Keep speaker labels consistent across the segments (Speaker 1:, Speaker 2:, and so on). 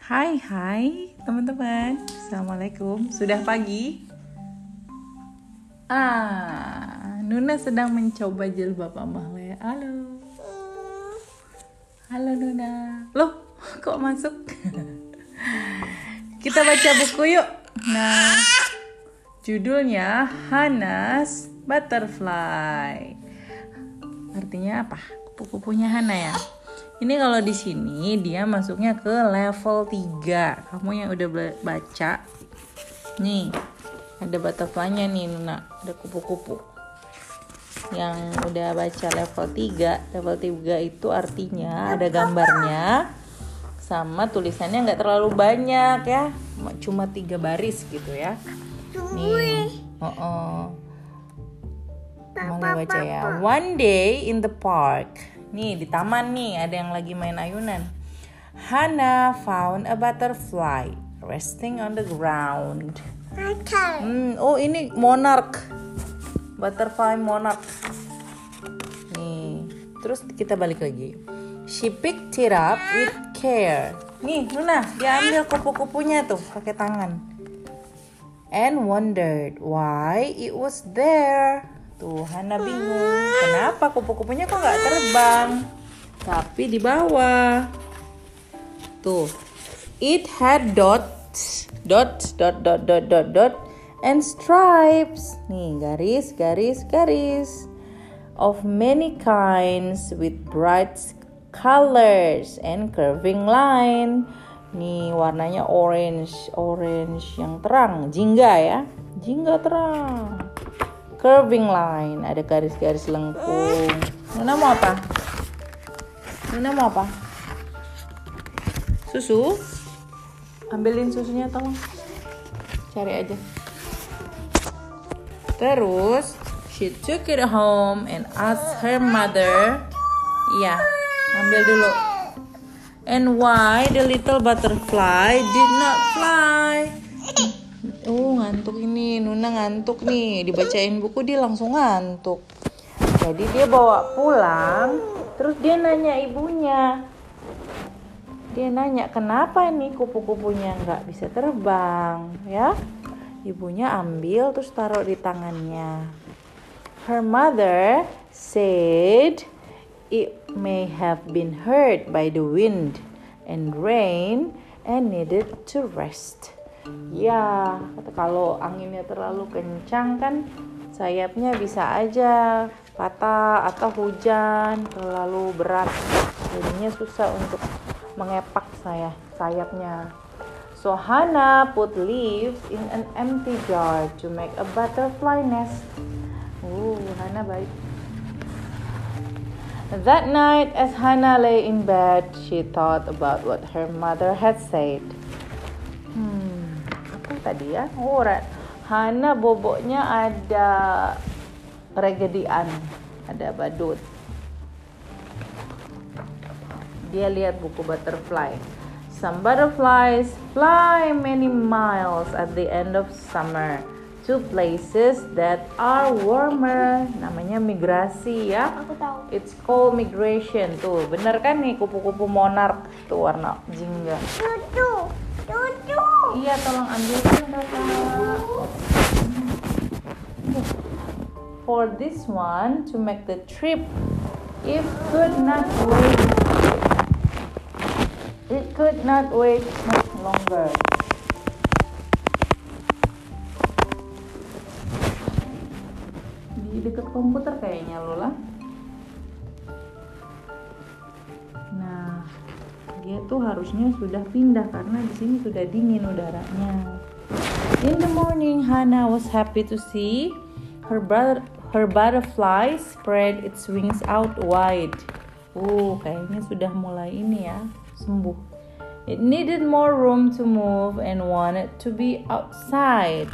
Speaker 1: Hai hai teman-teman Assalamualaikum Sudah pagi? Ah, Nuna sedang mencoba jilbab Amalia Halo Halo Nuna Loh, kok masuk? Kita baca buku yuk Nah, judulnya Hana's Butterfly Artinya apa? Kupu-kupunya Hana ya? Ini kalau di sini dia masuknya ke level 3. Kamu yang udah baca. Nih, ada butterfly-nya nih Nuna, ada kupu-kupu. Yang udah baca level 3, level 3 itu artinya ada gambarnya sama tulisannya nggak terlalu banyak ya. Cuma tiga baris gitu ya. Nih. Oh, oh. Mana baca ya? One day in the park. Nih di taman nih ada yang lagi main ayunan. Hana found a butterfly resting on the ground. Hmm, oh ini monarch. Butterfly monarch. Nih, terus kita balik lagi. She picked it up with care. Nih, Luna, dia ambil kupu-kupunya tuh pakai tangan. And wondered why it was there. Tuh, Hana bingung. Kenapa kupu-kupunya kok nggak terbang? Tapi di bawah. Tuh. It had dots, dots, dot, dot, dot, dot, dot, and stripes. Nih, garis, garis, garis. Of many kinds with bright colors and curving line. Nih warnanya orange, orange yang terang, jingga ya, jingga terang curving line. Ada garis-garis lengkung. Nuna mau apa? Nuna mau apa? Susu? Ambilin susunya tolong cari aja. Terus she took it home and asked her mother. Iya ambil dulu. And why the little butterfly did not fly Oh ngantuk ini, Nuna ngantuk nih. Dibacain buku dia langsung ngantuk. Jadi dia bawa pulang, terus dia nanya ibunya. Dia nanya kenapa nih kupu-kupunya nggak bisa terbang, ya? Ibunya ambil terus taruh di tangannya. Her mother said it may have been hurt by the wind and rain and needed to rest. Ya, kalau anginnya terlalu kencang kan sayapnya bisa aja patah atau hujan terlalu berat. Jadinya susah untuk mengepak saya sayapnya. So Hana put leaves in an empty jar to make a butterfly nest. Uh, Hana baik. That night, as Hannah lay in bed, she thought about what her mother had said. Tadi ya. Oh Hana boboknya ada regedian ada badut. Dia lihat buku butterfly. Some butterflies fly many miles at the end of summer to places that are warmer. Namanya migrasi ya.
Speaker 2: Aku tahu.
Speaker 1: It's called migration tuh. Bener kan nih kupu-kupu monark tuh warna jingga
Speaker 2: tuh
Speaker 1: Iya, tolong ambilkan kakak. For this one, to make the trip, it could not wait. It could not wait much longer. Di dekat komputer kayaknya Lola. Dia tuh harusnya sudah pindah karena di sini sudah dingin udaranya. In the morning, Hannah was happy to see her brother her butterfly spread its wings out wide. Uh, kayaknya sudah mulai ini ya, sembuh. It needed more room to move and wanted to be outside.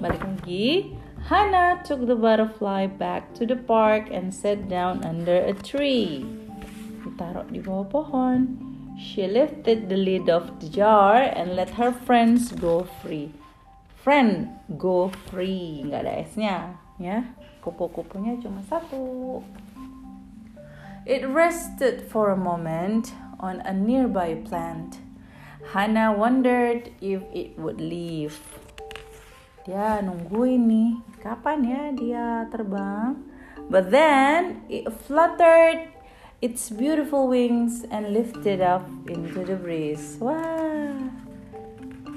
Speaker 1: Balik lagi. Hannah took the butterfly back to the park and sat down under a tree ditaruh di bawah pohon. She lifted the lid of the jar and let her friends go free. Friend go free, nggak ada S-nya, ya. Kupu-kupunya cuma satu. It rested for a moment on a nearby plant. Hannah wondered if it would leave. Dia nungguin nih, kapan ya dia terbang? But then it fluttered its beautiful wings and lifted up into the breeze. Wah,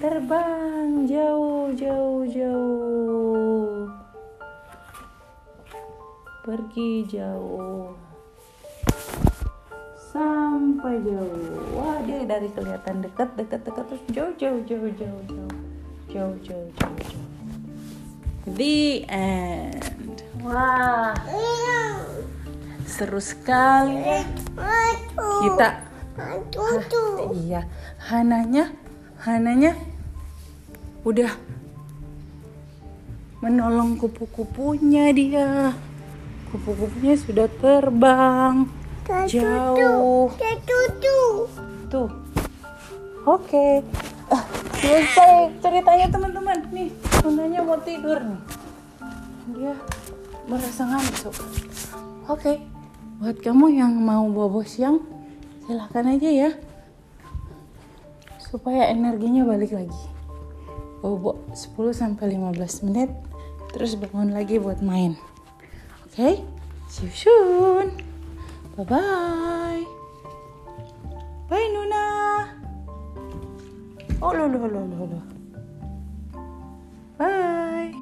Speaker 1: terbang jauh, jauh, jauh. Pergi jauh. Sampai jauh. Wah, dia dari kelihatan dekat, dekat, dekat terus jauh, jauh, jauh, jauh, jauh. Jauh, jauh, jauh, jauh. The end. Wah, seru sekali. Kita iya, Hananya Hananya udah menolong kupu-kupunya dia. Kupu-kupunya sudah terbang jauh. Tuh. Oke. Ah, selesai ceritanya teman-teman. Nih, Hananya mau tidur nih. Dia merasa ngantuk. Oke buat kamu yang mau bobo siang silahkan aja ya. Supaya energinya balik lagi. Bobo 10-15 menit terus bangun lagi buat main. Oke? Okay? see you soon. Bye bye bye Nuna. Oh lo lo lo lo bye.